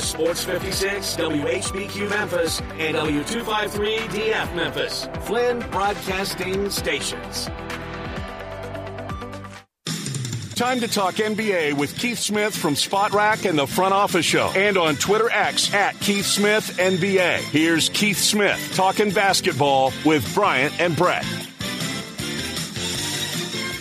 Sports 56, WHBQ Memphis, and W253DF Memphis. Flynn Broadcasting Stations. Time to talk NBA with Keith Smith from Spotrac and the Front Office Show, and on Twitter X at Keith Smith NBA. Here's Keith Smith talking basketball with Bryant and Brett.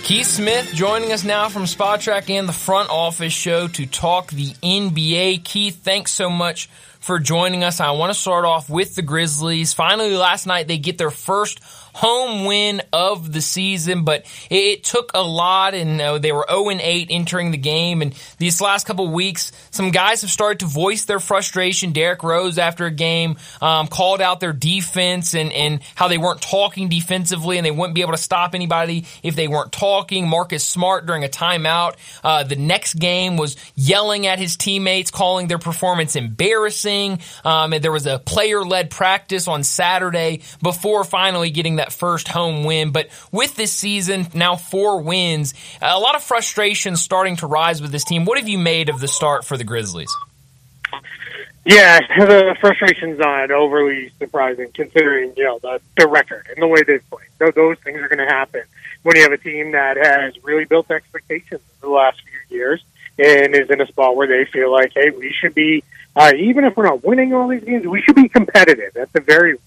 Keith Smith joining us now from Spotrac and the Front Office Show to talk the NBA. Keith, thanks so much for joining us. I want to start off with the Grizzlies. Finally, last night they get their first home win of the season, but it, took a lot, and uh, they were 0 8 entering the game. And these last couple weeks, some guys have started to voice their frustration. Derrick Rose, after a game, um, called out their defense and, and how they weren't talking defensively, and they wouldn't be able to stop anybody if they weren't talking. Marcus Smart during a timeout, uh, the next game was yelling at his teammates, calling their performance embarrassing. Um, and there was a player led practice on Saturday before finally getting that first home win. But with this season, now four wins, a lot of frustration starting to rise with this team. What have you made of the start for the Grizzlies? Yeah, the frustration's not overly surprising considering, you know, the, the record and the way they've played. Those, those things are going to happen when you have a team that has really built expectations in the last few years and is in a spot where they feel like, hey, we should be, uh, even if we're not winning all these games, we should be competitive at the very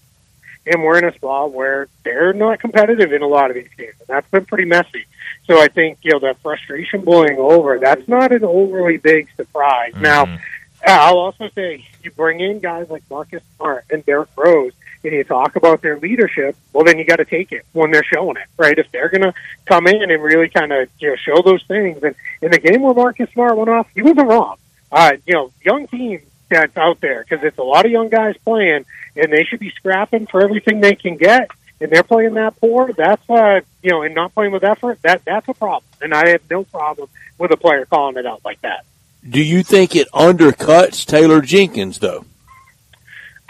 and we're in a spot where they're not competitive in a lot of these games, and that's been pretty messy. So I think you know that frustration blowing over. That's not an overly big surprise. Mm-hmm. Now, I'll also say you bring in guys like Marcus Smart and Derrick Rose, and you talk about their leadership. Well, then you got to take it when they're showing it, right? If they're going to come in and really kind of you know show those things, and in the game where Marcus Smart went off, he wasn't wrong. Uh, you know, young teams that's out there because it's a lot of young guys playing, and they should be scrapping for everything they can get. And they're playing that poor. That's uh, you know, and not playing with effort. That that's a problem. And I have no problem with a player calling it out like that. Do you think it undercuts Taylor Jenkins though?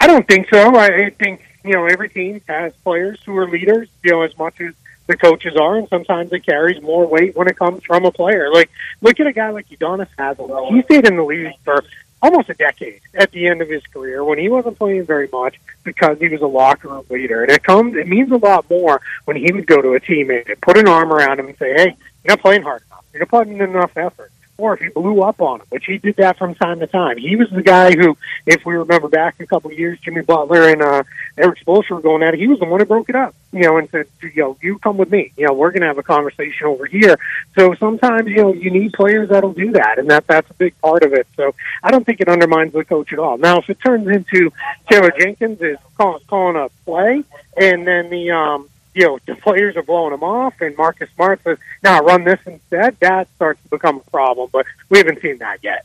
I don't think so. I think you know every team has players who are leaders. You know, as much as the coaches are, and sometimes it carries more weight when it comes from a player. Like, look at a guy like Udonis Haslem. He stayed in the league for almost a decade at the end of his career when he wasn't playing very much because he was a locker room leader. And it comes, it means a lot more when he would go to a teammate and put an arm around him and say, "Hey, you're not playing hard enough. You're not putting in enough effort." Or he blew up on him, which he did that from time to time. He was the guy who, if we remember back a couple of years, Jimmy Butler and uh, Erik Spoelstra were going at it. He was the one who broke it up, you know, and said, you know, you come with me. You know, we're going to have a conversation over here. So sometimes, you know, you need players that'll do that, and that that's a big part of it. So I don't think it undermines the coach at all. Now, if it turns into Taylor Jenkins is call, calling a play, and then the um, you know, the players are blowing him off, and Marcus Smart says, "Now run this instead." That starts to become a problem, but we haven't seen that yet.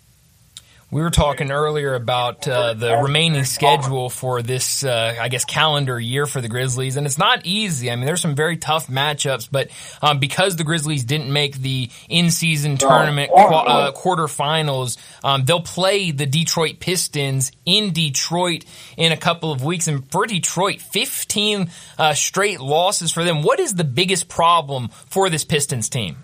We were talking earlier about uh, the remaining schedule for this, uh, I guess, calendar year for the Grizzlies, and it's not easy. I mean, there's some very tough matchups, but um, because the Grizzlies didn't make the in-season tournament qu- uh, quarterfinals, um, they'll play the Detroit Pistons in Detroit in a couple of weeks. And for Detroit, 15 uh, straight losses for them. What is the biggest problem for this Pistons team?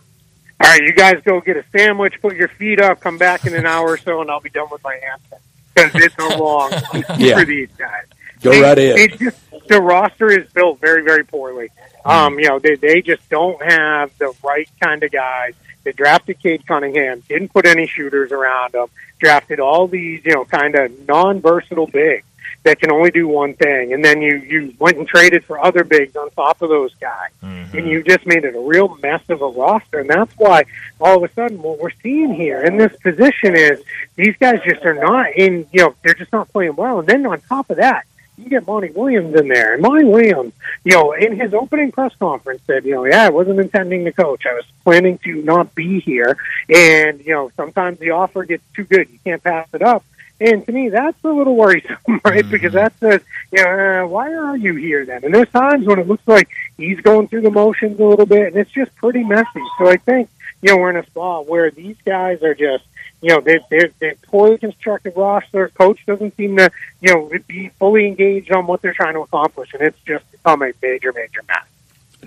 All right, you guys go get a sandwich, put your feet up, come back in an hour or so, and I'll be done with my answer because it's a long yeah. for these guys. Go they, right in. Just, the roster is built very, very poorly. Mm. Um, you know, they they just don't have the right kind of guys. They drafted Cade Cunningham, didn't put any shooters around them. Drafted all these, you know, kind of non-versatile bigs that can only do one thing, and then you you went and traded for other bigs on top of those guys, mm-hmm. and you just made it a real mess of a roster, and that's why all of a sudden what we're seeing here in this position is these guys just are not in, you know, they're just not playing well, and then on top of that. You get Monty Williams in there, and Monty Williams, you know, in his opening press conference said, you know, yeah, I wasn't intending to coach. I was planning to not be here, and you know, sometimes the offer gets too good, you can't pass it up. And to me, that's a little worrisome, right? Mm-hmm. Because that says, you know, uh, why are you here then? And there's times when it looks like he's going through the motions a little bit, and it's just pretty messy. So I think, you know, we're in a spot where these guys are just, you know, they're, they're, they're poorly constructed roster. Coach doesn't seem to, you know, be fully engaged on what they're trying to accomplish, and it's just become a major, major mess.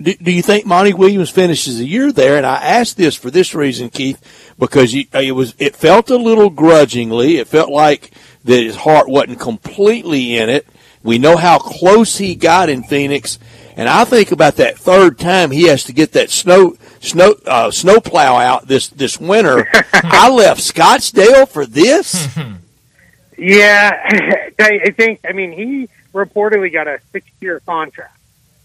Do, do you think Monty Williams finishes a year there? And I ask this for this reason, Keith, because you, it was it felt a little grudgingly. It felt like that his heart wasn't completely in it. We know how close he got in Phoenix, and I think about that third time he has to get that snow snow uh, snow plow out this this winter. I left Scottsdale for this. Yeah, I think. I mean, he reportedly got a six-year contract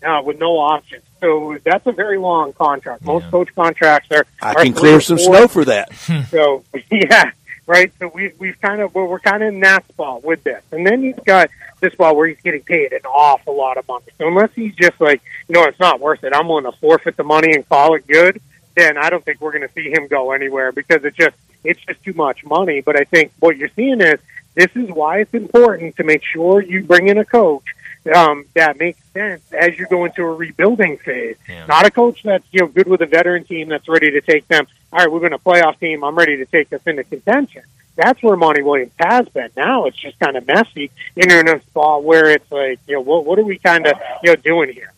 uh, with no options, so that's a very long contract. Most Yeah. coach contracts are. I are can clear some four. snow for that. Hmm. So yeah, right. So we we've kind of we're, we're kind of in that spot with this, and then you've got this spot where he's getting paid an awful lot of money. So unless he's just like, you know, it's not worth it. I'm willing to forfeit the money and call it good. Then I don't think we're going to see him go anywhere because it's just it's just too much money. But I think what you're seeing is this is why it's important to make sure you bring in a coach um, that makes sense as you go into a rebuilding phase. Yeah. Not a coach that's you know good with a veteran team that's ready to take them. All right, we're going a playoff team. I'm ready to take us into contention. That's where Monty Williams has been. Now it's just kind of messy. In a spot where it's like, you know, what what are we kind of you know doing here?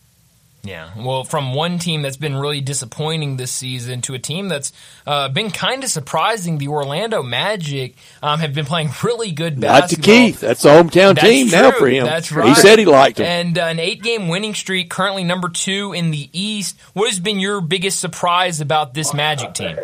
Yeah, well, from one team that's been really disappointing this season to a team that's uh, been kind of surprising, the Orlando Magic um, have been playing really good basketball. Not to. Keith. That's the hometown That's team now for him. That's right. He said he liked him. And uh, an eight-game winning streak, currently number two in the East. What has been your biggest surprise about this Magic team?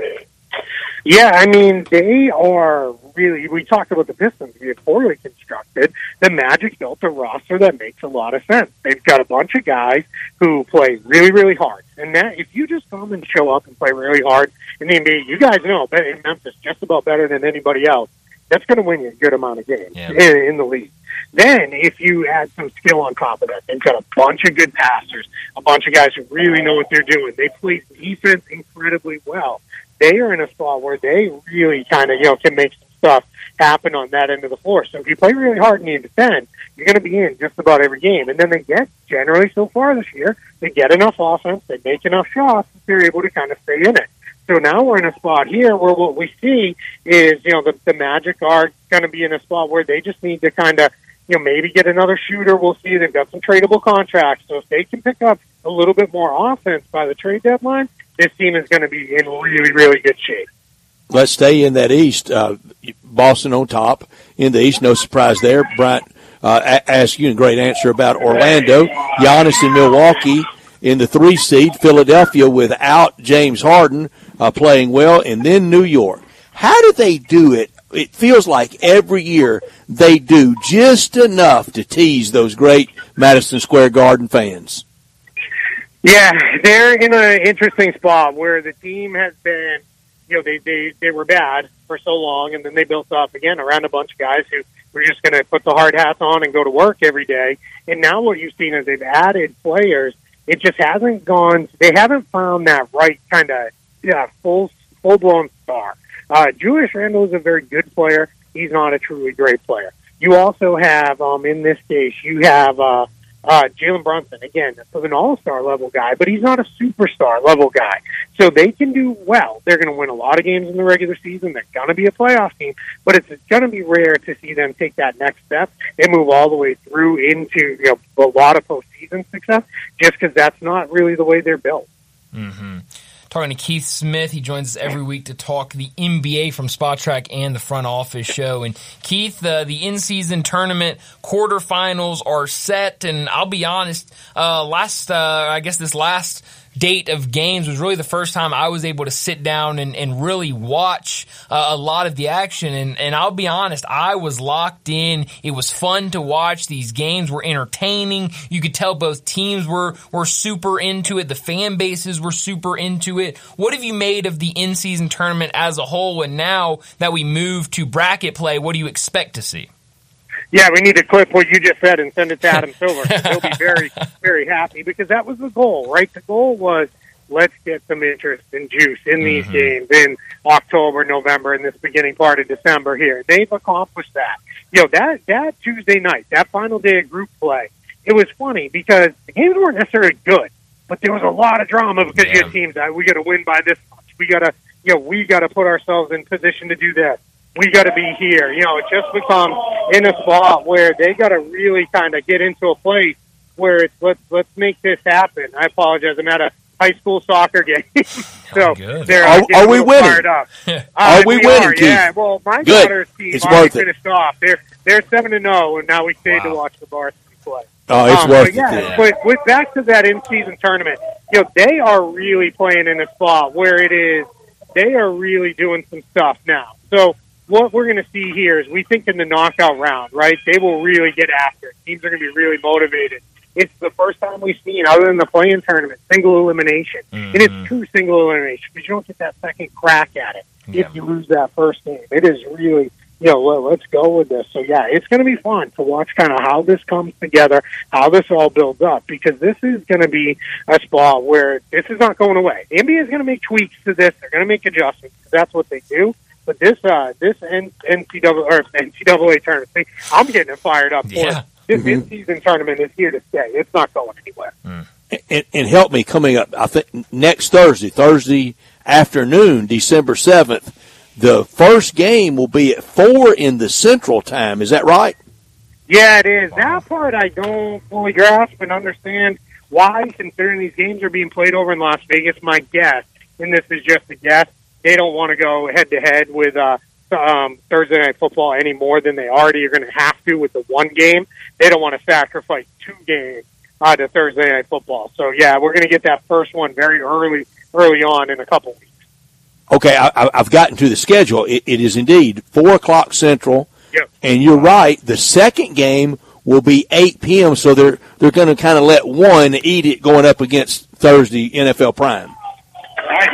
Yeah, I mean, they are really, we talked about the Pistons being poorly constructed. The Magic built a roster that makes a lot of sense. They've got a bunch of guys who play really, really hard. And that, if you just come and show up and play really hard in the NBA, you guys know, but in Memphis, just about better than anybody else, that's going to win you a good amount of games Yeah. in, in the league. Then, if you add some skill on top of that, they've got a bunch of good passers, a bunch of guys who really know what they're doing. They play defense incredibly well. They are in a spot where they really kind of, you know, can make some stuff happen on that end of the floor. So if you play really hard and you defend, you're going to be in just about every game. And then they get, generally so far this year, they get enough offense, they make enough shots, they're able to kind of stay in it. So now we're in a spot here where what we see is, you know, the, the Magic are going to be in a spot where they just need to kind of, you know, maybe get another shooter. We'll see. They've got some tradable contracts. So if they can pick up a little bit more offense by the trade deadline, this team is going to be in really, really good shape. Let's stay in that East. Uh, Boston on top in the East. No surprise there. Bryant uh, asked you a great answer about Orlando. Giannis in Milwaukee in the three seed. Philadelphia without James Harden uh, playing well, and then New York. How do they do it? It feels like every year they do just enough to tease those great Madison Square Garden fans. Yeah, they're in an interesting spot where the team has been, you know, they they they were bad for so long, and then they built up again around a bunch of guys who were just going to put the hard hats on and go to work every day. And now what you've seen is they've added players. It just hasn't gone. They haven't found that right kind of yeah full full blown star. Uh, Julius Randle is a very good player. He's not a truly great player. You also have, um, in this case, you have uh, uh, Jalen Brunson again, an all-star level guy, but he's not a superstar level guy. So they can do well. They're going to win a lot of games in the regular season. They're going to be a playoff team, but it's going to be rare to see them take that next step and move all the way through into you know a lot of postseason success, just because that's not really the way they're built. Mm-hmm. Talking to Keith Smith, he joins us every week to talk the NBA from Spotrac and the Front Office Show. And Keith, uh, the in-season tournament quarterfinals are set, and I'll be honest, uh, last uh, I guess this last date of games was really the first time I was able to sit down and, and really watch uh, a lot of the action. And, and I'll be honest, I was locked in. It was fun to watch. These games were entertaining. You could tell both teams were, were super into it. The fan bases were super into it. What have you made of the in-season tournament as a whole? And now that we move to bracket play, what do you expect to see? Yeah, we need to clip what you just said and send it to Adam Silver. He'll be very, very happy because that was the goal, right? The goal was let's get some interest and juice in these mm-hmm. games in October, November, and this beginning part of December here. They've accomplished that. You know, that, that Tuesday night, that final day of group play, it was funny because the games weren't necessarily good, but there was a lot of drama because you Yeah. had teams that we got to win by this much. We got to, you know, we got to put ourselves in position to do this we got to be here. You know, it just becomes in a spot where they got to really kind of get into a place where it's let's let's make this happen. I apologize. I'm at a high school soccer game. so good. they're Are- uh, are we little winning? Fired up. Uh, Are we winning, Are, Keith? yeah. Well, my Good. daughter's team It's already worth it. finished off. They're they're seven to zero, and now we stayed to watch the varsity play. Oh, it's Um, worth but yeah, it. yeah. But with back to that in-season tournament, you know, they are really playing in a spot where it is. They are really doing some stuff now. So what we're going to see here is we think in the knockout round, right? They will really get after it. Teams are going to be really motivated. It's the first time we've seen, other than the play-in tournament, single elimination, and it's mm-hmm. true single elimination because you don't get that second crack at it Yeah. if you lose that first game. It is really you know, well, let's go with this. So yeah, it's going to be fun to watch kind of how this comes together, how this all builds up, because this is going to be a spot where this is not going away. The NBA is going to make tweaks to this. They're going to make adjustments. That's what they do. But this, uh, this N- NCAA or NCAA tournament, see, I'm getting fired up. For Yeah. it. This in-season tournament is here to stay. It's not going anywhere. and, and help me coming up. I think next Thursday, Thursday afternoon, December seventh. The first game will be at four in the Central Time. Is that right? Yeah, it is. That part I don't fully grasp and understand why, considering these games are being played over in Las Vegas. My guess, and this is just a guess, they don't want to go head to head with uh, um, Thursday night football any more than they already are going to have to with the one game. They don't want to sacrifice two games uh, to Thursday night football. So yeah, we're going to get that first one very early, early on in a couple weeks. Okay, I, I- I've gotten to the schedule. It, it is indeed four o'clock Central, Yep. and you're right. The second game will be eight p.m. So they're they're going to kind of let one eat it going up against Thursday NFL Prime.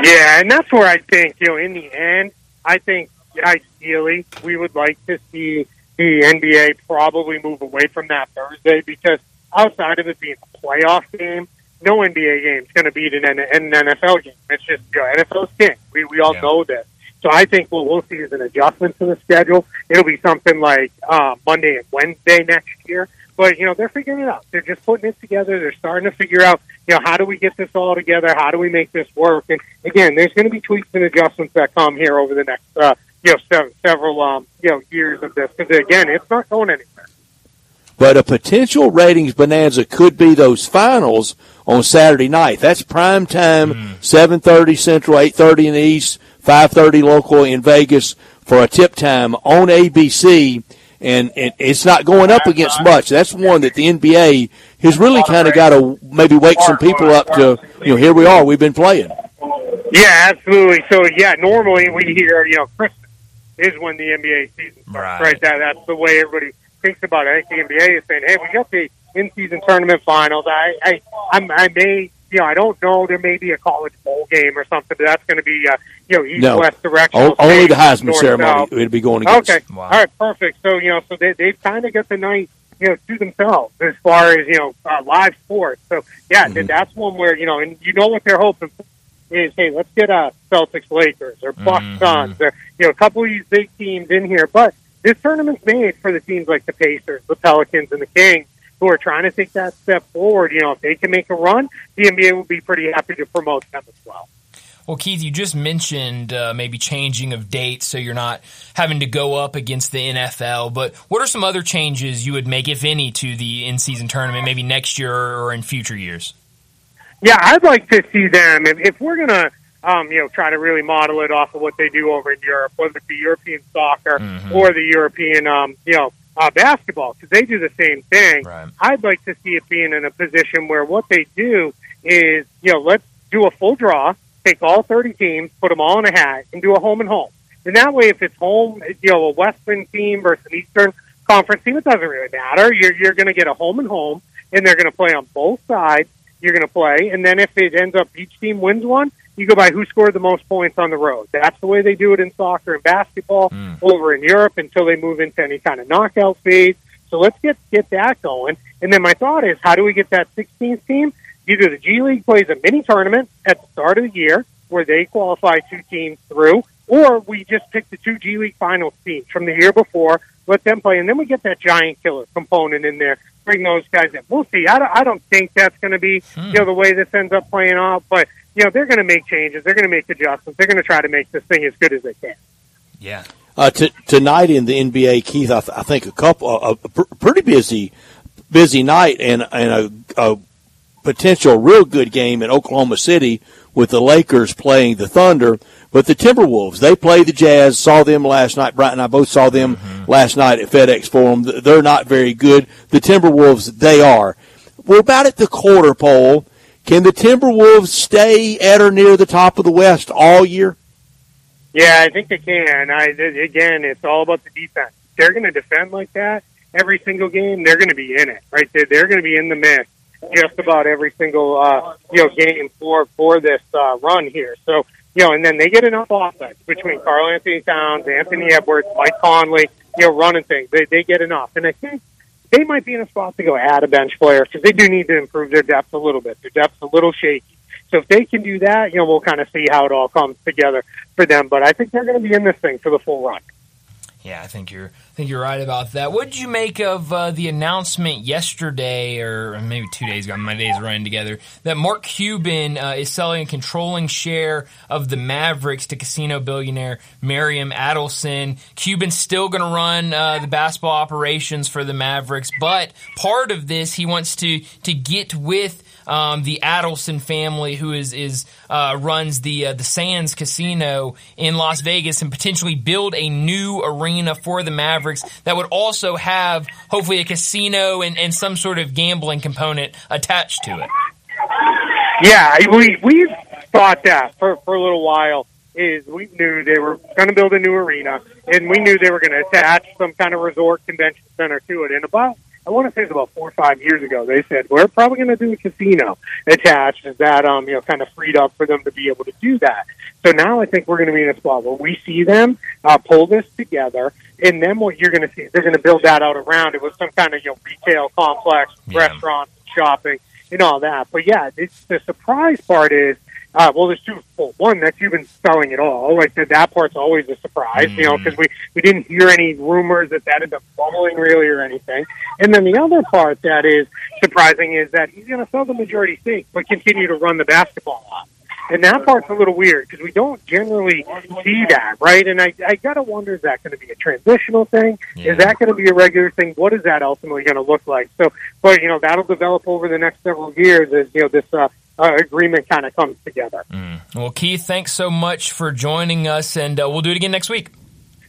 Yeah, and that's where I think, you know, in the end, I think ideally we would like to see the NBA probably move away from that Thursday because outside of it being a playoff game, no NBA game is going to beat an, N- an NFL game. It's just, you know, NFL's king. We, we all Yeah. know this. So I think what we'll see is an adjustment to the schedule. It'll be something like uh, Monday and Wednesday next year. But you know they're figuring it out. They're just putting it together. They're starting to figure out you know how do we get this all together? How do we make this work? And again, there's going to be tweaks and adjustments that come here over the next uh, you know sev- several um, you know years of this. Because again, it's not going anywhere. But a potential ratings bonanza could be those finals on Saturday night. That's prime time, seven thirty Central, eight thirty in the East, five thirty local in Vegas for a tip time on ABC. And, and it's not going up against much. That's one that the NBA has really kind of got to maybe wake some people up to. You know, here we are. We've been playing. Yeah, absolutely. So yeah, normally we hear you know Christmas is when the NBA season starts, Right. right? That that's the way everybody thinks about it. I think the NBA is saying, hey, we got the in-season tournament finals. I I I'm, I may you know I don't know there may be a college bowl game or something, but that's going to be uh, you know east No. west direction. O- only the Heisman ceremony it'll be going against. Okay. Wow. All right. Perfect. So you know, so they they've kind of got the night you know to themselves as far as you know uh, live sports. So yeah, Mm-hmm. that's one where you know, and you know what they're hoping for is hey, let's get uh, Celtics, Lakers, or Bucks, Mhm. Suns, or you know, a couple of these big teams in here. But this tournament's made for the teams like the Pacers, the Pelicans, and the Kings. Who are trying to take that step forward? You know, if they can make a run, the NBA will be pretty happy to promote them as well. Well, Keith, you just mentioned uh, maybe changing of dates so you're not having to go up against the NFL. But what are some other changes you would make, if any, to the in-season tournament, maybe next year or in future years? Yeah, I'd like to see them if, if we're gonna, um, you know, try to really model it off of what they do over in Europe, whether it be European soccer Mhm. or the European, um, you know, uh, basketball, because they do the same thing. Right. I'd like to see it being in a position where what they do is, you know, let's do a full draw, take all 30 teams, put them all in a hat, and do a home and home. And that way, if it's home, you know, a Western team versus an Eastern Conference team, it doesn't really matter. You're, you're going to get a home and home, and they're going to play on both sides. You're going to play, and then if it ends up each team wins one, you go by who scored the most points on the road. That's the way they do it in soccer and basketball hmm. over in Europe until they move into any kind of knockout phase. So let's get get that going. And then my thought is, how do we get that 16th team? Either the G League plays a mini tournament at the start of the year where they qualify two teams through, or we just pick the two G League final teams from the year before, let them play, and then we get that giant killer component in there. Bring those guys in. We'll see. I don't, I don't think that's going to be you hmm. know the way this ends up playing out, but you know they're going to make changes. They're going to make adjustments. They're going to try to make this thing as good as they can. Yeah. Uh, t- tonight in the NBA, Keith, I, th- I think a couple, a, a pr- pretty busy, busy night, and and a, a potential real good game in Oklahoma City with the Lakers playing the Thunder. But the Timberwolves, they play the Jazz. Saw them last night. Bryant and I both saw them mm-hmm. last night at FedEx Forum. They're not very good. The Timberwolves, they are. We're about at the quarter pole. Can the Timberwolves stay at or near the top of the West all year? Yeah, I think they can. I again, it's all about the defense. They're going to defend like that every single game. They're going to be in it, right? They're, they're going to be in the mix just about every single uh, you know game for for this uh, run here. So you know, and then they get enough offense between Karl-Anthony Towns, Anthony Edwards, Mike Conley, you know, running things. They they get enough, and I think they might be in a spot to go add a bench player because they do need to improve their depth a little bit. Their depth's a little shaky. So if they can do that, you know, we'll kind of see how it all comes together for them. But I think they're going to be in this thing for the full run. Yeah, I think you're I think you're right about that. What did you make of uh, the announcement yesterday, or maybe two days ago? My days are running together. That Mark Cuban uh, is selling a controlling share of the Mavericks to casino billionaire Miriam Adelson. Cuban's still going to run uh, the basketball operations for the Mavericks, but part of this he wants to to get with um, the Adelson family, who is is uh, runs the uh, the Sands Casino in Las Vegas, and potentially build a new arena for the Mavericks that would also have hopefully a casino and, and some sort of gambling component attached to it. Yeah, we we thought that for for a little while. Is we knew they were going to build a new arena, and we knew they were going to attach some kind of resort convention center to it. And about want to say it's about four or five years ago. They said we're probably going to do a casino attached. Is that um you know kind of freed up for them to be able to do that? So now I think we're going to be in a spot where we see them uh, pull this together, and then what you're going to see they're going to build that out around it with some kind of you know retail complex, yeah. restaurant, shopping, and all that. But yeah, it's, the surprise part is uh, well, there's two. Well, one that you've been selling it all. Like that, that part's always a surprise, mm. you know, because we we didn't hear any rumors that that ended up bubbling really or anything. And then the other part that is surprising is that he's going to sell the majority stake, but continue to run the basketball off. And that part's a little weird because we don't generally see that, right? And I, I gotta wonder, is that going to be a transitional thing? Yeah. Is that going to be a regular thing? What is that ultimately going to look like? So, but you know, that'll develop over the next several years as you know this uh, uh, agreement kind of comes together. Mm. Well, Keith, thanks so much for joining us, and uh, we'll do it again next week.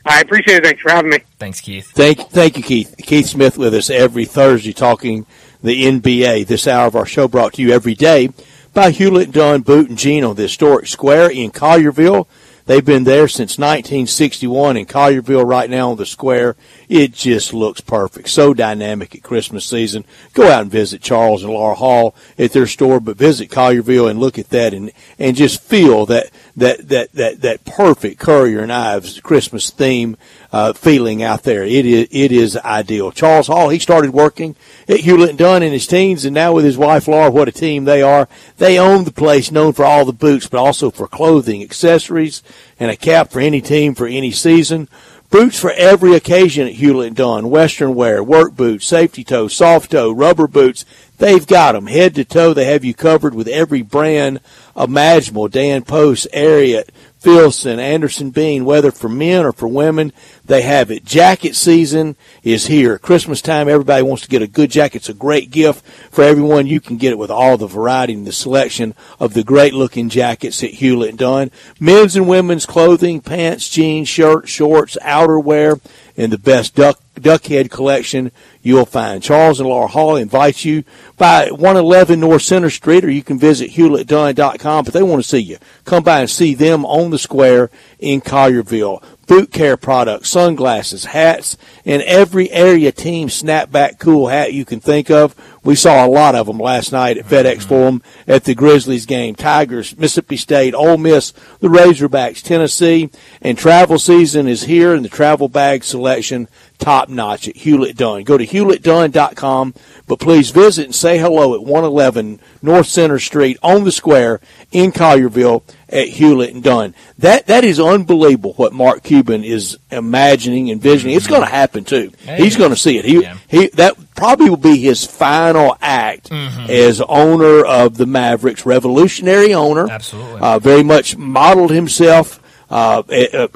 I appreciate it. Thanks for having me. Thanks, Keith. Thank, thank you, Keith. Keith Smith with us every Thursday talking the NBA. This hour of our show brought to you every day by Hewlett Dunn Boot and Jean on the historic square in Collierville. They've been there since 1961 in Collierville right now on the square. It just looks perfect. So dynamic at Christmas season. Go out and visit Charles and Laura Hall at their store, but visit Collierville and look at that and, and just feel that, that, that, that, that perfect Currier and Ives Christmas theme uh, feeling out there. It is it is ideal. Charles Hall he started working at Hewlett and Dunn in his teens, and now with his wife Laura, what a team they are. They own the place, known for all the boots, but also for clothing, accessories, and a cap for any team for any season. Boots for every occasion at Hewlett Dunn. Western wear, work boots, safety toe, soft toe, rubber boots. They've got them head to toe. They have you covered with every brand imaginable. Dan Post, Ariat, Filson, Anderson Bean, whether for men or for women, they have it. Jacket season is here. Christmas time, everybody wants to get a good jacket. It's a great gift for everyone. You can get it with all the variety and the selection of the great looking jackets at Hewlett Dunn. Men's and women's clothing, pants, jeans, shirts, shorts, outerwear, and the best duck Duckhead collection you'll find. Charles and Laura Hall invite you by 111 North Center Street, or you can visit HewlettDunn.com, but they want to see you. Come by and see them on the square in Collierville boot care products, sunglasses, hats, and every area team snapback cool hat you can think of. We saw a lot of them last night at FedEx mm-hmm. Forum at the Grizzlies game. Tigers, Mississippi State, Ole Miss, the Razorbacks, Tennessee, and travel season is here and the travel bag selection top notch at Hewlett Dunn. Go to hewlettdunn.com, but please visit and say hello at 111 North Center Street on the square in Collierville at Hewlett and Dunn. That that is unbelievable what Mark Cuban is imagining, and envisioning. It's going to happen too. He's going to see it. He yeah. he that probably will be his final act mm-hmm. as owner of the Mavericks, revolutionary owner. Absolutely, uh, very much modeled himself. Uh, uh,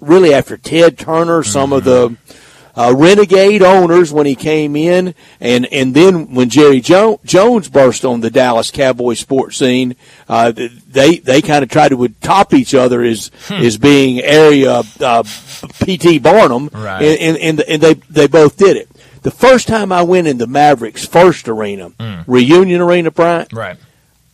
really after Ted Turner, some mm-hmm. of the uh, renegade owners when he came in, and and then when Jerry jo- Jones burst on the Dallas Cowboy sports scene, uh, they they kind of tried to top each other as Hmm. as being area uh, PT Barnum, Right. and, and and they they both did it. The first time I went in the Mavericks' first arena, reunion arena, Bryant, Right.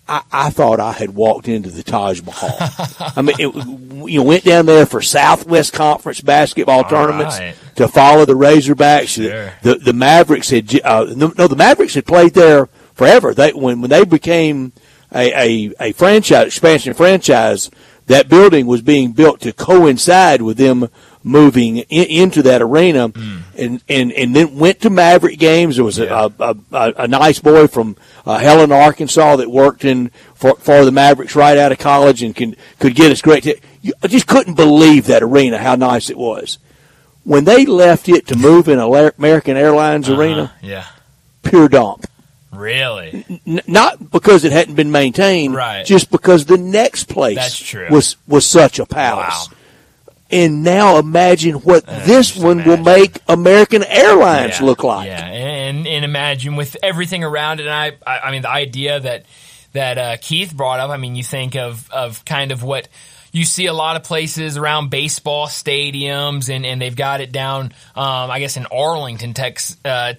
I, I thought I had walked into the Taj Mahal. I mean, it, you went down there for Southwest Conference basketball tournaments right. to follow the Razorbacks. Sure. The, the Mavericks had, uh, no, no, the Mavericks had played there forever. They, when, when they became a, a, a franchise, expansion franchise, that building was being built to coincide with them moving in, into that arena and, and, and then went to Maverick games. There was a, a, a, a nice boy from uh, Helena, Arkansas that worked in for, for the Mavericks right out of college and can, could get us great. T- you, I just couldn't believe that arena, how nice it was. When they left it to move in American Airlines arena, Uh-huh. Yeah. pure dump. Really? N- not because it hadn't been maintained, Right. just because the next place That's true. was was such a palace. Wow. And now imagine what this just one will make American Airlines Yeah, look like. Yeah, and and imagine with everything around it. And I, I, I mean, the idea that that uh, Keith brought up. I mean, you think of of kind of what you see a lot of places around baseball stadiums, and and they've got it down. Um, I guess in Arlington, Tex. Uh,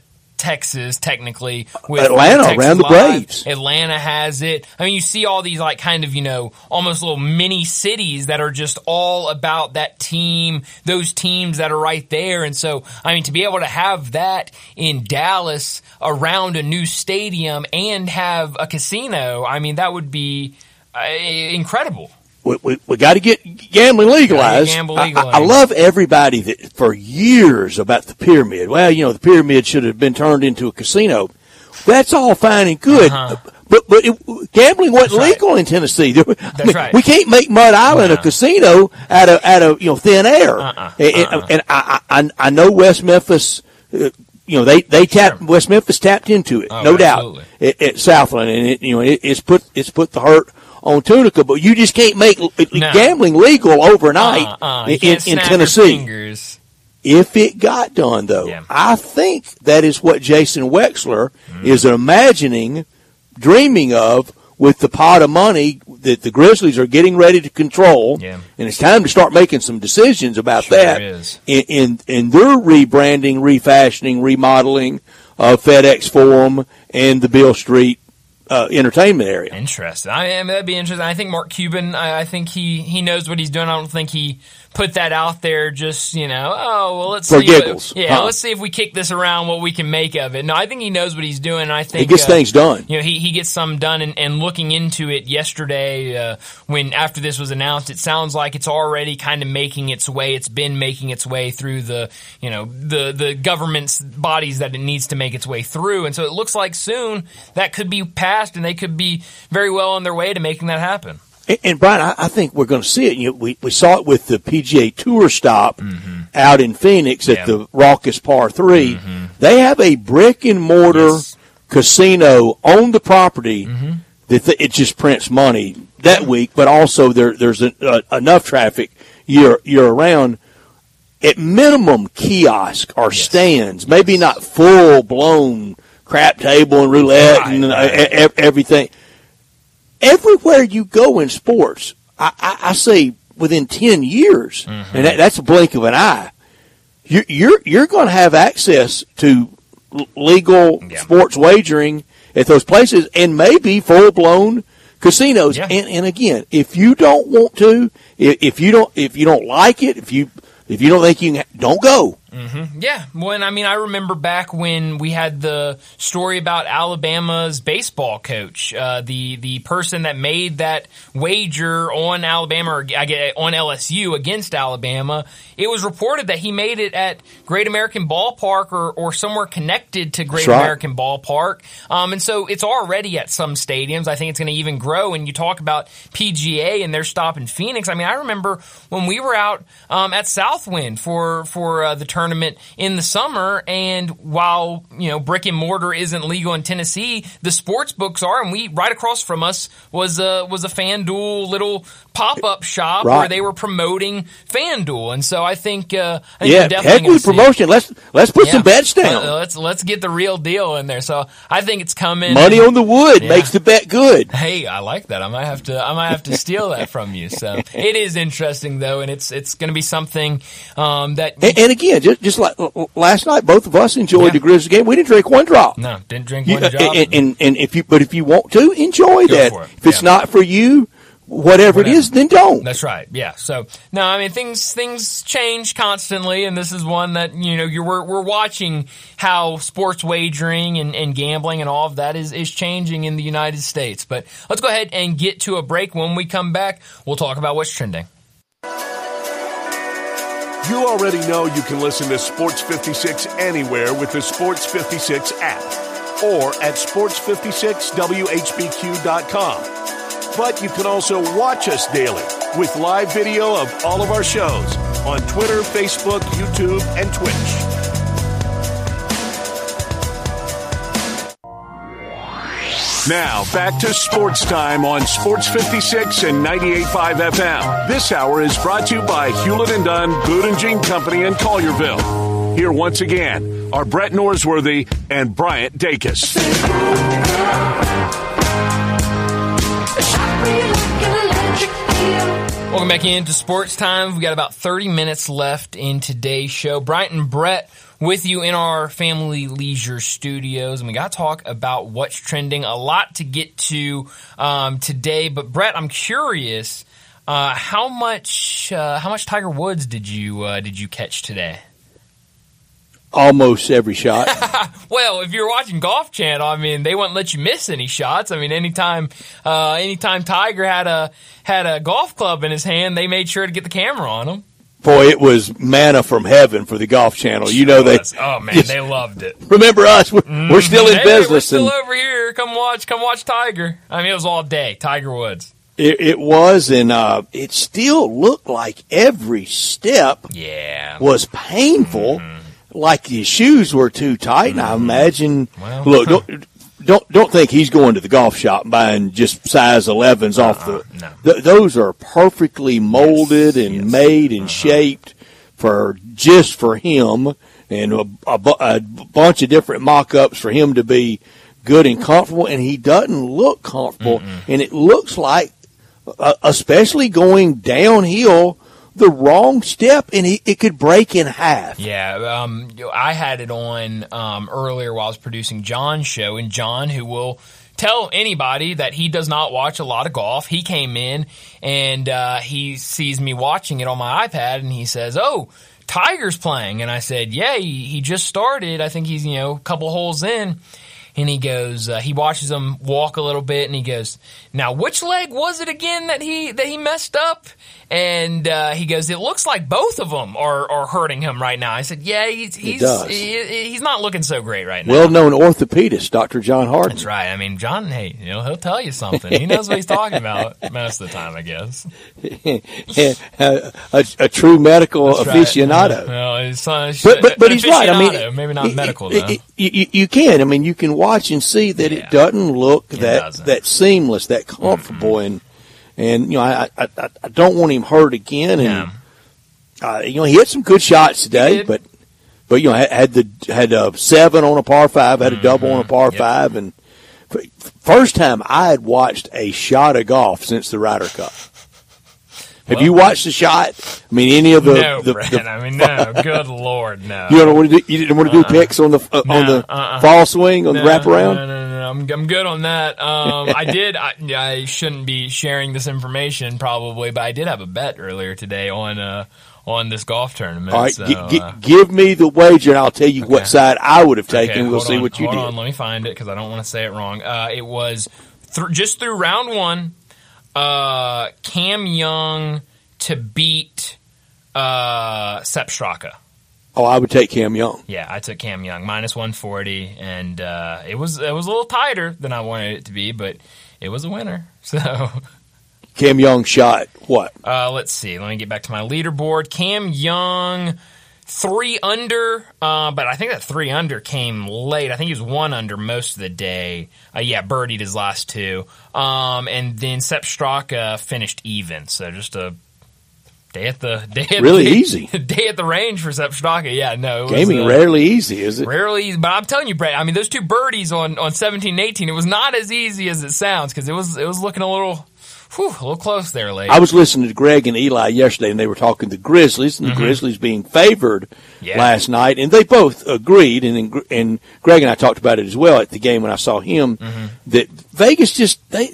Texas, technically, with Atlanta, Texas around the. Braves. Atlanta has it. I mean, you see all these like kind of, you know, almost little mini cities that are just all about that team, those teams that are right there. And so, I mean, to be able to have that in Dallas around a new stadium and have a casino, I mean, that would be uh, incredible. We, we, we got to get gambling legalized. gamble I- I. I love everybody that for years about the pyramid. Well, you know, the pyramid should have been turned into a casino. That's all fine and good. But but it, gambling wasn't Uh-huh. right. legal in Tennessee. Were- I That's mean, right. We can't make Mud Island a casino out of out of you know thin air. Uh-uh. And, Uh-uh. and I, I I know West Memphis. Uh, you know they they tapped West Memphis tapped into it, Oh, no absolutely. doubt. At, at Southland, and it, you know it, it's put it's put the hurt on Tunica, but you just can't make No. gambling legal overnight Uh, uh, in, in Tennessee. If it got done, though, Yeah. I think that is what Jason Wexler Mm-hmm. is imagining, dreaming of with the pot of money that the Grizzlies are getting ready to control. Yeah. And it's time to start making some decisions about Sure that in, in in their rebranding, refashioning, remodeling of FedEx Forum and the Beale Street uh, entertainment area. Interesting. I, I mean, that'd be interesting. I think Mark Cuban. I, I think he he knows what he's doing. I don't think he put that out there just you know. Oh well, let's For see. giggles. yeah, Huh. let's see if we kick this around, what we can make of it. No, I think he knows what he's doing. and I think He gets uh, things done. You know, he, he gets some done. And, and looking into it yesterday, uh, when after this was announced, it sounds like it's already kind of making its way. It's been making its way through the you know the the government's bodies that it needs to make its way through. And so it looks like soon that could be passed, and they could be very well on their way to making that happen. And, and Bryant, I, I think we're going to see it. You know, we, we saw it with the PGA Tour stop out in Phoenix at Mm-hmm. Yeah. Mm-hmm. the Raucous Par 3. They have a brick and mortar Yes. casino on the property Mm-hmm. that th- it just prints money that week, but also there, there's a, uh, enough traffic year year round. At minimum, kiosk or Yes. stands, maybe not full blown crap table and roulette Right, and uh, right. e- everything everywhere you go in sports, I, I, I say within ten years, Mm-hmm. and that, that's a blink of an eye. You're you're, you're going to have access to legal Yeah. sports wagering at those places, and maybe full blown casinos. Yeah. And, and again, if you don't want to, if, if you don't, if you don't like it, if you if you don't think you can, don't go. Yeah, when I mean, I remember back when we had the story about Alabama's baseball coach, uh, the the person that made that wager on Alabama or I get on LSU against Alabama. It was reported that he made it at Great American Ballpark or, or somewhere connected to Great right. American Ballpark, um, and so it's already at some stadiums. I think it's going to even grow. And you talk about PGA and their stop in Phoenix. I mean, I remember when we were out um, at Southwind for for uh, the tournament tournament in the summer. And while, you know, brick and mortar isn't legal in Tennessee, the sports books are. And we, right across from us was a, was a FanDuel little pop up shop Right. where they were promoting FanDuel. And so I think, uh, I think Yeah, definitely promotion. Let's let's put some bets down. Uh, Let's, let's get the real deal in there. So I think it's coming. Money on the wood Yeah. makes the bet good. Hey, I like that. I might have to. I might have to steal that from you. So it is interesting though, and it's it's going to be something um, that And, and again, just just like last night, both of us enjoyed Yeah. the Grizzlies game. We didn't drink one drop. no didn't drink one uh, drop. and, and and if you but if you want to enjoy Go that, it. if it's not for you, whatever, it Whatever. is, then don't. That's right. Yeah. So no, I mean things things change constantly, and this is one that you know you're we're, we're watching how sports wagering and, and gambling and all of that is is changing in the United States. But let's go ahead and get to a break. When we come back, we'll talk about what's trending. You already know you can listen to Sports 56 anywhere with the Sports 56 app or at sports56whbq.com. But you can also watch us daily with live video of all of our shows on Twitter, Facebook, YouTube, and Twitch. Now, back to sports time on Sports 56 and 98.5 FM. This hour is brought to you by Hewlett and Dunn, Boot Company in Collierville. Here once again are Brett Norsworthy and Bryant Dacus. Welcome back into sports time. We've got about 30 minutes left in today's show. Bryant and Brett with you in our family leisure studios, and we got to talk about what's trending. A lot to get to um, today, but Brett, I'm curious, uh, how much uh, how much Tiger Woods did you uh, did you catch today? Almost every shot. Well, if you're watching Golf Channel, I mean, they wouldn't let you miss any shots. I mean, anytime, uh, anytime Tiger had a had a golf club in his hand, they made sure to get the camera on him. Boy, it was manna from heaven for the Golf Channel. You know they. Oh man, Yes. they loved it. Remember us? We're, we're still in Hey, we're business, still and over here. Come watch, come watch Tiger. I mean, it was all day. Tiger Woods. it, it was, and uh, it still looked like every step Yeah. was painful, like his shoes were too tight. And I imagine, Well- look, don't, don't don't think he's going to the golf shop buying just size 11s off the. no. Th- those are perfectly molded and yes. Uh-huh. made and shaped for just for him, and a, a, a bunch of different mock-ups for him to be good and comfortable. And he doesn't look comfortable, and it looks like, uh, especially going downhill. The wrong step, and he, it could break in half. Yeah, um, I had it on um, earlier while I was producing John's show, and John, who will tell anybody that he does not watch a lot of golf, he came in and uh, he sees me watching it on my iPad, and he says, "Oh, Tiger's playing," and I said, "Yeah, he, he just started. I think he's you know a couple holes in." And he goes, uh, he watches him walk a little bit, and he goes, "Now, which leg was it again that he that he messed up?" And uh, he goes, "It looks like both of them are, are hurting him right now." I said, "Yeah, he's he's does. he, he's not looking so great right now." Well-known orthopedist, Dr. John Harden. That's right. I mean, John, hey, you know, he'll tell you something. He knows what he's talking about most of the time, I guess. a, a, a true medical That's right. aficionado. Well, his son, But, but, but he's right. I mean, maybe not medical it- though. it- you, you can. I mean, you can watch and see that Yeah. it doesn't look that doesn't. that seamless, that comfortable, and and you know, I, I I don't want him hurt again. And Yeah. uh, you know, he had some good shots today, but but you know, had, had the had a seven on a par five, had a double on a par Mm-hmm. Yep. five, and first time I had watched a shot of golf since the Ryder Cup. Have you watched the shot? I mean, any of the no, the, Brett. the I mean, no. Good lord, no. you don't want to do, you didn't want to do picks on the uh, on the uh-uh. fall swing on no, the wraparound. No, no, no, no. I'm, I'm good on that. Um, I did. I, I shouldn't be sharing this information probably, but I did have a bet earlier today on uh, on this golf tournament. All right, so, gi- gi- uh, give me the wager, and I'll tell you what side I would have taken. Okay, we'll see on, what you hold did. on, let me find it because I don't want to say it wrong. Uh, it was thr just through round one. Uh, Cam Young to beat uh, Sepp Straka. Oh, I would take Cam Young. Yeah, I took Cam Young minus one forty, and uh, it was it was a little tighter than I wanted it to be, but it was a winner. So Cam Young shot what? uh, let's see. Let me get back to my leaderboard. Cam Young three under, uh, but I think that three under came late. I think he was one under most of the day. Uh, yeah, birdied his last two. Um, and then Sepp Straka finished even. So just a day at the day at really the, easy day at the range for Sepp Straka. Yeah, no, gaming was, uh, rarely easy, is it? Rarely easy, but I'm telling you, Brett. I mean, those two birdies on on 17 and 18, it was not as easy as it sounds because it was it was looking a little. Whew, a little close there, late. I was listening to Greg and Eli yesterday, and they were talking the Grizzlies, and the mm-hmm. Grizzlies being favored yeah. last night, and they both agreed, and and Greg and I talked about it as well at the game when I saw him mm-hmm. that Vegas just they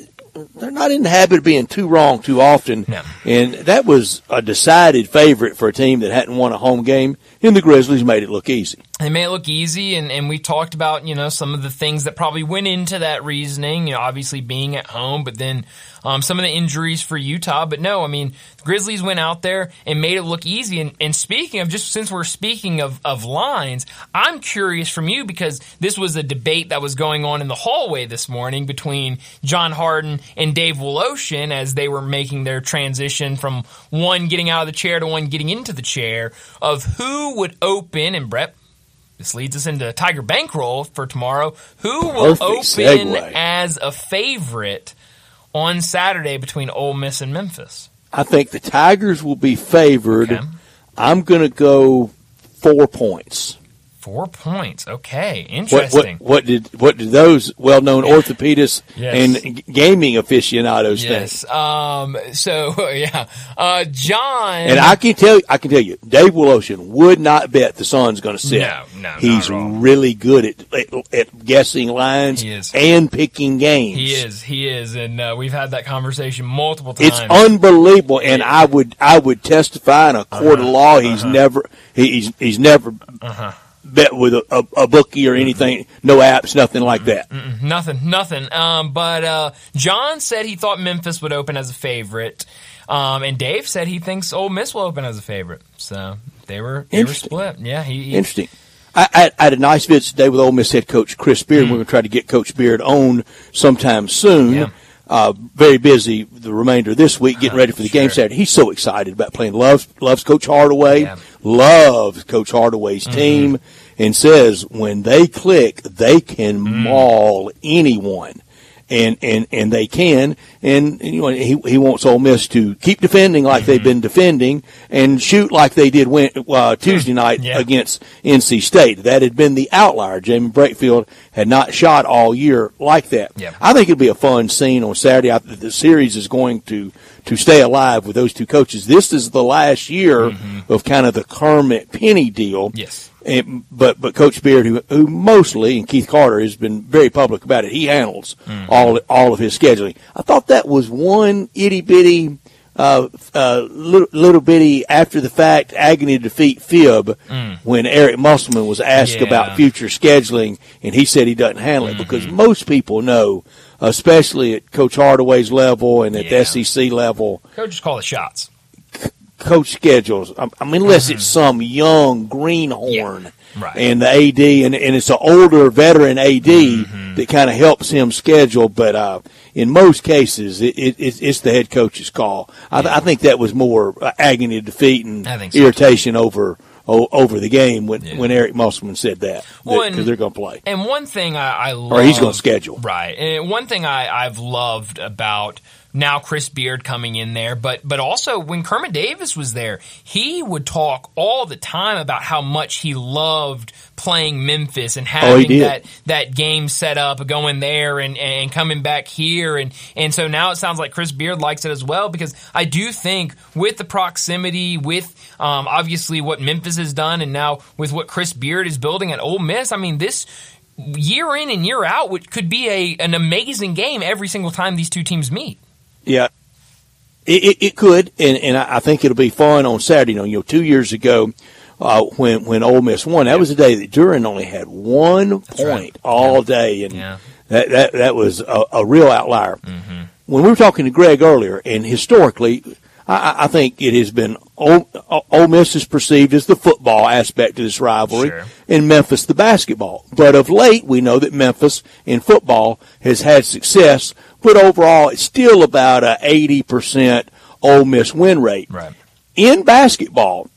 they're not in the habit of being too wrong too often. No. And that was a decided favorite for a team that hadn't won a home game. And the Grizzlies made it look easy. They made it look easy, and, and we talked about, you know, some of the things that probably went into that reasoning, you know, obviously being at home, but then um, some of the injuries for Utah. But no, I mean, the Grizzlies went out there and made it look easy. And, and speaking of, just since we're speaking of, of lines, I'm curious from you because this was a debate that was going on in the hallway this morning between John Harden and Dave Woloshin as they were making their transition from one getting out of the chair to one getting into the chair of who would open, and Brett this leads us into Tiger Bankroll for tomorrow. Who will Perfect open segue. as a favorite on Saturday between Ole Miss and Memphis? I think the Tigers will be favored. Okay. I'm going to go four points. Four points. Okay, interesting. what, what did what did those well-known orthopedists Yes. and gaming aficionados think? yes. Um. So yeah. Uh. John. And I can tell you, I can tell you, Dave Woloshin would not bet the sun's going to sit. No, no, he's really good at, at at guessing lines and picking games. He is. He is, and uh, we've had that conversation multiple times. It's unbelievable, and I would I would testify in a court Uh-huh. of law. He's never he, he's he's never bet with a, a, a bookie or anything. No apps, nothing like that. Nothing, nothing. Um, but uh, John said he thought Memphis would open as a favorite, um, and Dave said he thinks Ole Miss will open as a favorite. So they were they were split. Yeah, he, he Interesting. I, I, had a nice visit today with Ole Miss head coach Chris Beard. We're going to try to get Coach Beard on sometime soon. Mm. Yeah. Uh, very busy the remainder of this week, getting ready for the game Sure. Saturday. He's so excited about playing. Loves loves Coach Hardaway. Yeah. Loves Coach Hardaway's Mm-hmm. team, and says when they click, they can Mm. maul anyone. And, and, and they can, and, and, you know, he, he wants Ole Miss to keep defending like they've Mm-hmm. been defending and shoot like they did win, uh, Tuesday night Yeah. against NC State. That had been the outlier. Jaemyn Brakefield had not shot all year like that. Yeah. I think it'll be a fun scene on Saturday. I, the series is going to to stay alive with those two coaches. This is the last year of kind of the Kermit Penny deal. Mm-hmm. Yes. And, but but Coach Beard, who, who mostly and Keith Carter has been very public about it, he handles Mm-hmm. all all of his scheduling. I thought that was one itty bitty, uh, uh, little, little bitty after the fact agony defeat fib when Eric Musselman was asked Mm. Yeah. about future scheduling, and he said he doesn't handle it because Mm-hmm. most people know, especially at Coach Hardaway's level and at Yeah. the SEC level, coaches call the shots. coach schedules. I, I mean, unless it's some young greenhorn Mm-hmm. Right. and the AD, and, and it's an older veteran AD Mm-hmm. that kind of helps him schedule. But uh, in most cases, it, it, it's, the head coach's call. I, I think that was more uh, agony of defeat and I think so, irritation over. O- Over the game when, Yeah. when Eric Musselman said that because and- they're going to play And one thing I, I love, or he's going to schedule. Right. And one thing I, I've loved about now Chris Beard coming in there, but but also when Kermit Davis was there, he would talk all the time about how much he loved playing Memphis and Oh, having did. that that game set up, going there and, and coming back here and and so now it sounds like Chris Beard likes it as well because I do think with the proximity, with um, obviously what Memphis has done, and now with what Chris Beard is building at Ole Miss, I mean this year in and year out, which could be a an amazing game every single time these two teams meet. Yeah, it, it, it could, and, and I think it'll be fun on Saturday. You know, you know two years ago uh, when when Ole Miss won, that was the day that Duren only had one point right. all day, and Yeah. that, that that was a, a real outlier. Mm-hmm. When we were talking to Greg earlier, and historically, I, I- I think it has been Ole, Ole Miss is perceived as the football aspect of this rivalry, Sure. and Memphis the basketball. But of late, we know that Memphis in football has had success, but overall, it's still about a eighty percent Ole Miss win rate. Right. In basketball,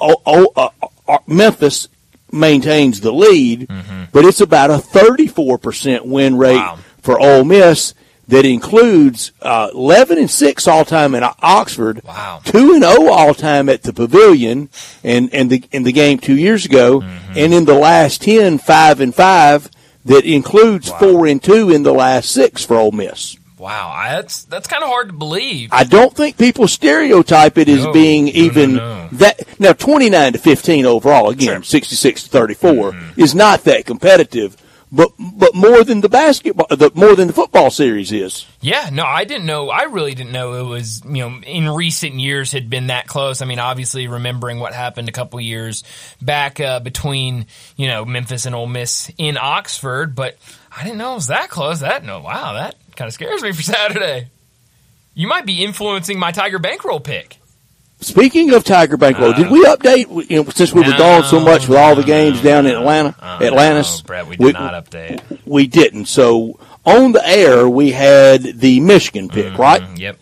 o- o- uh, uh, Memphis maintains the lead, Mm-hmm. but it's about a 34% win rate Wow. for Ole Miss that includes uh, 11 and 6 all time in Oxford, Wow. 2 and 0 all time at the Pavilion and and the in the game 2 years ago, Mm-hmm. and in the last 10 5 and 5 that includes 4 and 2 in the last 6 for Ole Miss. Wow, that's that's kind of hard to believe. I don't think people stereotype it as No, being even no, no. that. Now, twenty nine to fifteen overall, again, sixty six to thirty Mm-hmm. is not that competitive, but but more than the basketball, the more than the football series is. Yeah, no, I didn't know. I really didn't know it was, you know, in recent years had been that close. I mean, obviously remembering what happened a couple years back uh, between, you know, Memphis and Ole Miss in Oxford, but I didn't know it was that close. That no, wow, that kind of scares me for Saturday. You might be influencing my Tiger bankroll pick. Speaking of Tiger Bankroll, did we uh-huh. update you know, since we were Uh, No, gone so much with all the games down in Atlanta, Oh, Atlantis? no, Brett, we did not update. We didn't. So on the air, we had the Michigan pick, mm-hmm. right? Mm, Yep.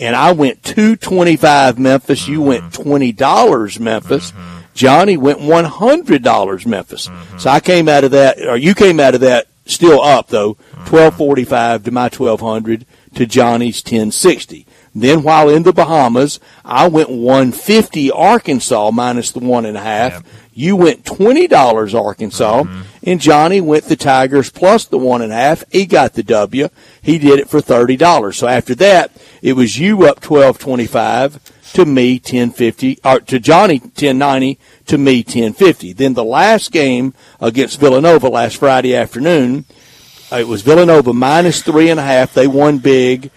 and I went two twenty five Memphis. You went mm-hmm. twenty dollars Memphis. Mm-hmm. Johnny went one hundred dollars Memphis. So I came out of that, or you came out of that still up though, twelve forty five to my twelve hundred to Johnny's ten sixty. Then while in the Bahamas, I went one fifty Arkansas minus the one and a half. Yep. You went twenty dollars Arkansas, mm-hmm. and Johnny went the Tigers plus the one and a half. He got the W. He did it for thirty dollars. So after that, it was you up twelve twenty five to me ten fifty, or to Johnny ten ninety to me ten fifty. Then the last game against Villanova last Friday afternoon, it was Villanova minus three and a half. They won big.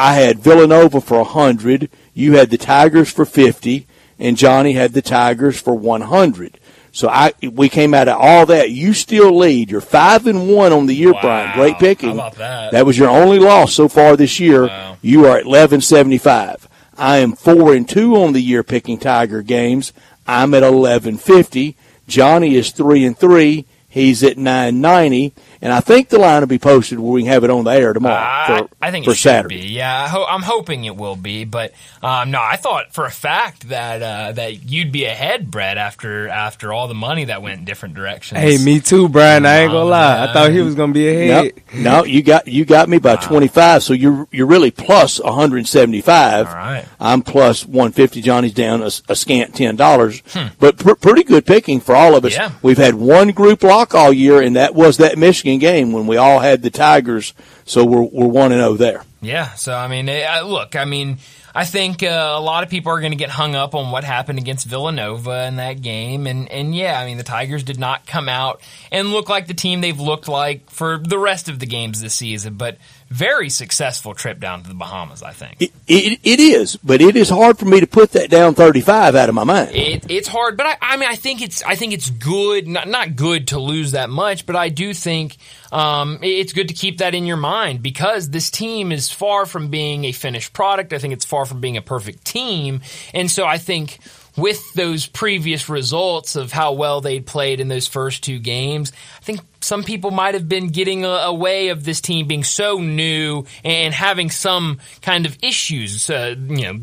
I had Villanova for a hundred. You had the Tigers for fifty, and Johnny had the Tigers for one hundred. So I we came out of all that. You still lead. You're five and one on the year, Wow. Brian. Great picking. How about that? That was your only loss so far this year. Wow. You are at eleven seventy five. I am four and two on the year picking Tiger games. I'm at eleven fifty. Johnny is three and three. He's at nine ninety, and I think the line will be posted where we can have it on the air tomorrow I, for, I think for it should Saturday. be. Yeah, I ho- I'm hoping it will be. But um, no, I thought for a fact that uh, that you'd be ahead, Brett, after after all the money that went in different directions. Hey, me too, Brian. I ain't gonna Oh, lie. I thought he was gonna be No, ahead. no, you got you got me by twenty five. So you're you're really plus one hundred seventy five. All right. I'm plus one fifty. Johnny's down a, a scant ten dollars, but pr- pretty good picking for all of us. Hmm. Yeah. We've had one group lock all year, and that was that Michigan game when we all had the Tigers. So we're we're one and zero there. Yeah. So I mean, eh, look, I mean, I think uh, a lot of people are going to get hung up on what happened against Villanova in that game, and and yeah, I mean, the Tigers did not come out and look like the team they've looked like for the rest of the games this season, but very successful trip down to the Bahamas, I think. It, it, it is, but it is hard for me to put that down thirty five out of my mind. It, it's hard, but I, I mean, I think it's I think it's good, not not good to lose that much, but I do think um, it's good to keep that in your mind because this team is far from being a finished product. I think it's far from being a perfect team, and so I think with those previous results of how well they'd played in those first two games, I think some people might have been getting a, a of this team being so new and having some kind of issues, uh, you know,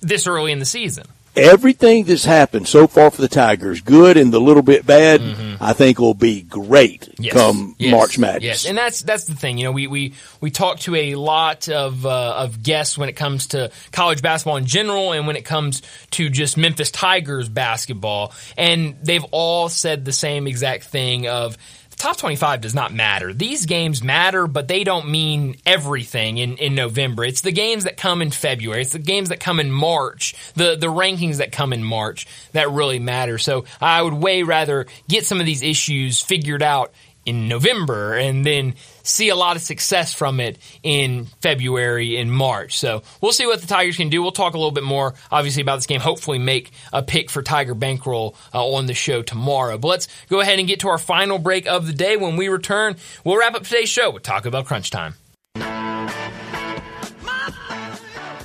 this early in the season. Everything that's happened so far for the Tigers, good and the little bit bad, I think will be great Mm-hmm. Yes. come Yes. March Madness. Yes, and that's that's the thing. You know, we we we talk to a lot of uh, of guests when it comes to college basketball in general, and when it comes to just Memphis Tigers basketball, and they've all said the same exact thing of. Top 25 does not matter. These games matter, but they don't mean everything in, in November. It's the games that come in February. It's the games that come in March, the, the rankings that come in March that really matter. So I would way rather get some of these issues figured out in November and then see a lot of success from it in February and March. So we'll see what the Tigers can do. We'll talk a little bit more, obviously, about this game. Hopefully, make a pick for Tiger Bankroll uh, on the show tomorrow. But let's go ahead and get to our final break of the day. When we return, we'll wrap up today's show with Taco Bell Crunch Time.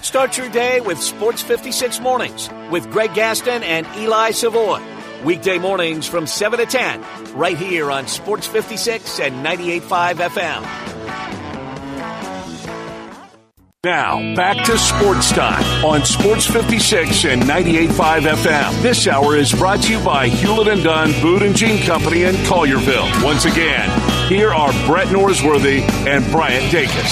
Start your day with Sports 56 Mornings with Greg Gaston and Eli Savoy. Weekday mornings from 7 to 10, right here on Sports 56 and 98.5 FM. Now, back to sports time on Sports 56 and 98.5 FM. This hour is brought to you by Hewlett and Dunn Boot and Jean Company in Collierville. Once again, here are Brett Norsworthy and Bryant Dacus.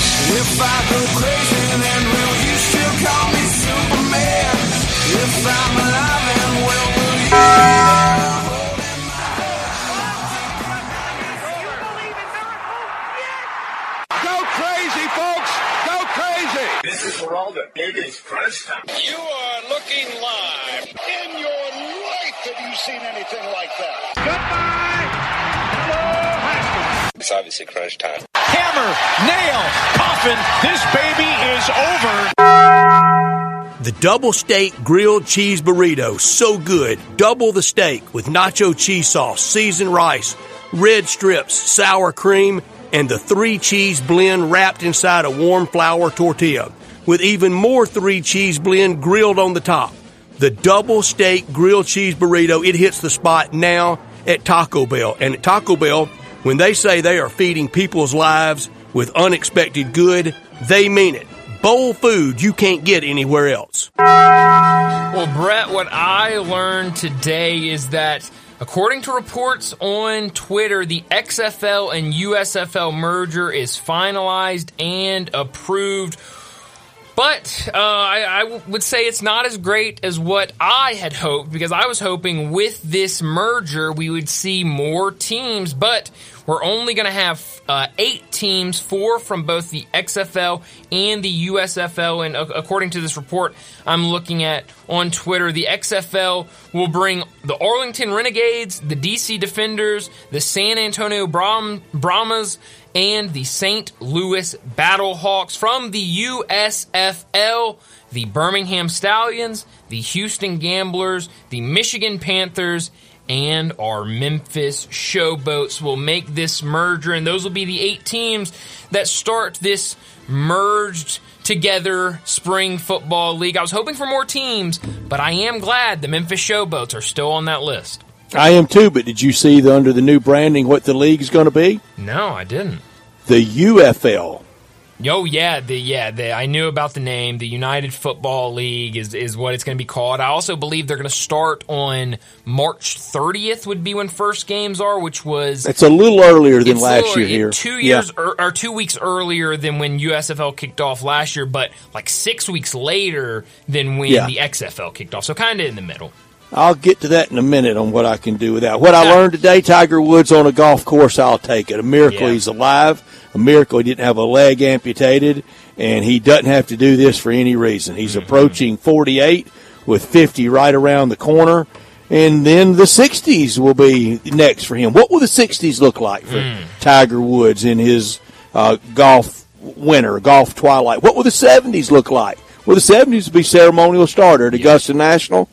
This is Geraldo. It is crunch time. You are looking live. In your life have you seen anything like that? Goodbye! Hello, Haskins. It's obviously crunch time. Hammer, nail, coffin. This baby is over. The double steak grilled cheese burrito, so good. Double the steak with nacho cheese sauce, seasoned rice, red strips, sour cream, and the three cheese blend wrapped inside a warm flour tortilla, with even more three cheese blend grilled on the top. The double steak grilled cheese burrito, it hits the spot now at Taco Bell. And at Taco Bell, when they say they are feeding people's lives with unexpected good, they mean it. Bowl food you can't get anywhere else. Well, Brett, what I learned today is that according to reports on Twitter, the XFL and USFL merger is finalized and approved. But uh, I, I would say it's not as great as what I had hoped because I was hoping with this merger we would see more teams, but we're only going to have uh, eight teams, four from both the XFL and the USFL. And according to this report I'm looking at on Twitter, the XFL will bring the Arlington Renegades, the DC Defenders, the San Antonio Brahmas, and the St. Louis Battlehawks from the USFL, the Birmingham Stallions, the Houston Gamblers, the Michigan Panthers, and our Memphis Showboats will make this merger, and those will be the eight teams that start this merged together spring football league. I was hoping for more teams, but I am glad the Memphis Showboats are still on that list. I am too, but did you see the, under the new branding what the league is going to be? No, I didn't. The UFL. Oh yeah, the yeah, the, I knew about the name. The United Football League is is what it's going to be called. I also believe they're going to start on March 30th. Would be when first games are, which was It's a little earlier than last little- year here. Two Yeah. years or, or two weeks earlier than when USFL kicked off last year, but like six weeks later than when Yeah. the XFL kicked off. So kind of in the middle. I'll get to that in a minute on what I can do with that. What I learned today, Tiger Woods on a golf course, I'll take it. A miracle Yeah. he's alive. A miracle he didn't have a leg amputated, and he doesn't have to do this for any reason. He's Mm-hmm. approaching 48 with 50 right around the corner. And then the 60s will be next for him. What will the 60s look like for Mm. Tiger Woods in his uh, golf winter, golf twilight? What will the 70s look like? Will the 70s be ceremonial starter at Augusta National?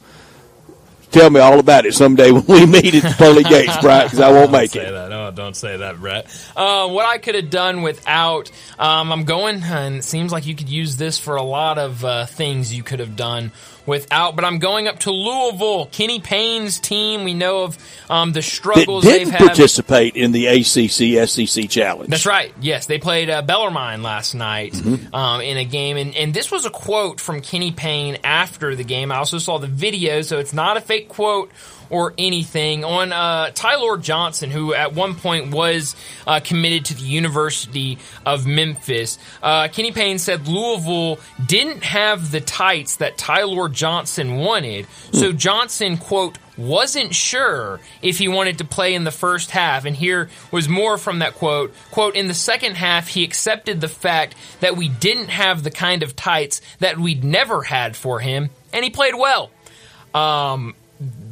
Tell me all about it someday when we meet at the pearly gates, Brian, because I won't make say it. that. No, don't say that, Brett. Uh, what I could have done without, um, I'm going, and it seems like you could use this for a lot of uh, things you could have done without. But I'm going up to Louisville, Kenny Payne's team. We know of um, the struggles they've didn't participate in the ACC SEC challenge. That's right. Yes, they played uh, Bellarmine last night Mm-hmm. um, in a game, and, and this was a quote from Kenny Payne after the game. I also saw the video, so it's not a fake quote or anything on uh, Ty-Laur Johnson, who at one point was uh, committed to the University of Memphis. Uh, Kenny Payne said Louisville didn't have the tights that Ty-Laur Johnson wanted, so Johnson quote wasn't sure if he wanted to play in the first half. And here was more from that quote. Quote, in the second half, he accepted the fact that we didn't have the kind of tights that we'd never had for him, and he played well. Um,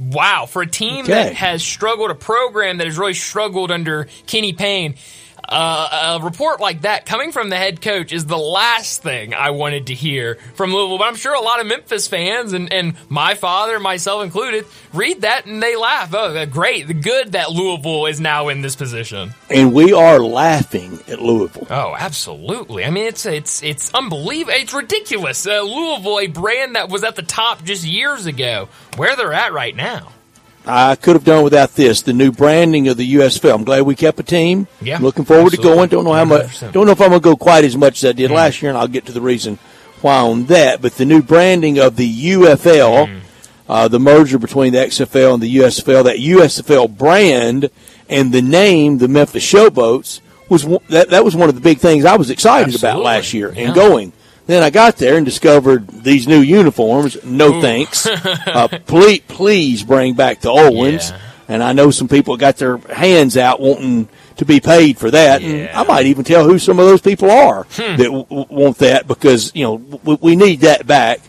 wow. For a team Okay. that has struggled, a program that has really struggled under Kenny Payne, uh, a report like that coming from the head coach is the last thing I wanted to hear from Louisville. But I'm sure a lot of Memphis fans and, and my father, myself included, read that and they laugh. Oh, great. The good that Louisville is now in this position. and we are laughing at Louisville. Oh, absolutely. I mean, it's it's it's unbelievable. It's ridiculous. Uh, Louisville, a brand that was at the top just years ago, where they're at right now. I could have done without this. The new branding of the USFL. I'm glad we kept a team. Yeah, Looking forward absolutely. to going. Don't know how much. 100%. Don't know if I'm going to go quite as much as I did last year, and I'll get to the reason why on that, but the new branding of the UFL, Mm. uh, the merger between the XFL and the USFL, that USFL brand and the name, the Memphis Showboats, was that that was one of the big things I was excited about last year Yeah. and going. Then I got there and discovered these new uniforms. No thanks. uh, please, please bring back the old ones. Yeah. And I know some people got their hands out wanting to be paid for that. Yeah. Hmm. I might even tell who some of those people are that w- w- want that because you know we, we need that back.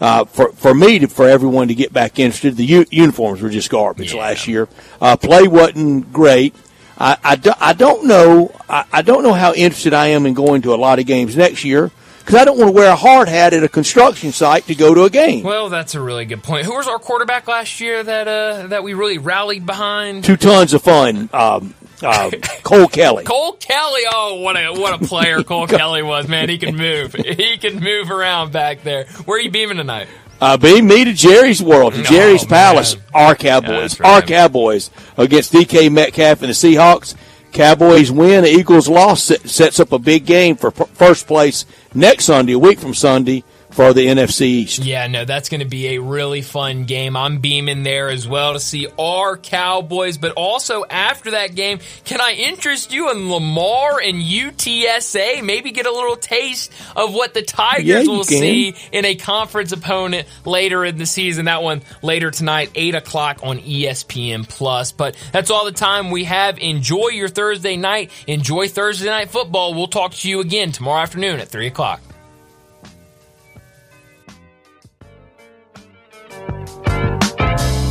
Uh, for for me to for everyone to get back interested, the u- uniforms were just garbage Yeah. last year. Uh, play wasn't great. I, I, do, I don't know. I, I don't know how interested I am in going to a lot of games next year because I don't want to wear a hard hat at a construction site to go to a game. Well, that's a really good point. Who was our quarterback last year that uh, that we really rallied behind? Two tons of fun. Um, uh, Cole Kelley. Cole Kelley. Oh, what a what a player Cole Kelley was, man. He can move. He can move around back there. Where are you beaming tonight? Uh, be me to Jerry's World, to Oh, Jerry's man. Palace, our Cowboys, That's right. our Cowboys against DK Metcalf and the Seahawks. Cowboys win, the Eagles loss sets up a big game for p- first place next Sunday, a week from Sunday, for the NFC East. Yeah, no, that's going to be a really fun game. I'm beaming there as well to see our Cowboys, but also after that game, can I interest you in Lamar and UTSA? Maybe get a little taste of what the Tigers Yeah, will can. see in a conference opponent later in the season. That one later tonight, 8 o'clock on ESPN Plus. But that's all the time we have. Enjoy your Thursday night. Enjoy Thursday night football. We'll talk to you again tomorrow afternoon at 3 o'clock.